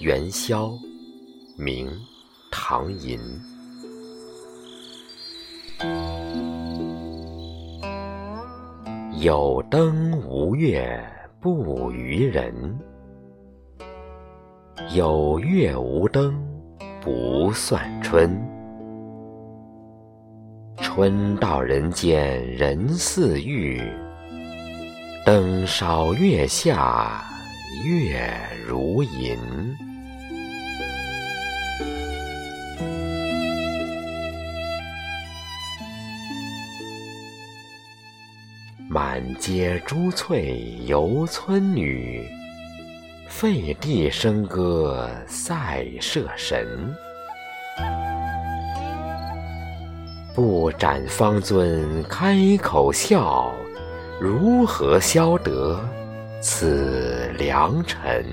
元宵，明，唐寅。有灯无月不娱人，有月无灯不算春。春到人间人似玉，灯烧月下月如银。满街珠翠游村女，废地笙歌赛社神。不展方尊开口笑，如何消得此良辰？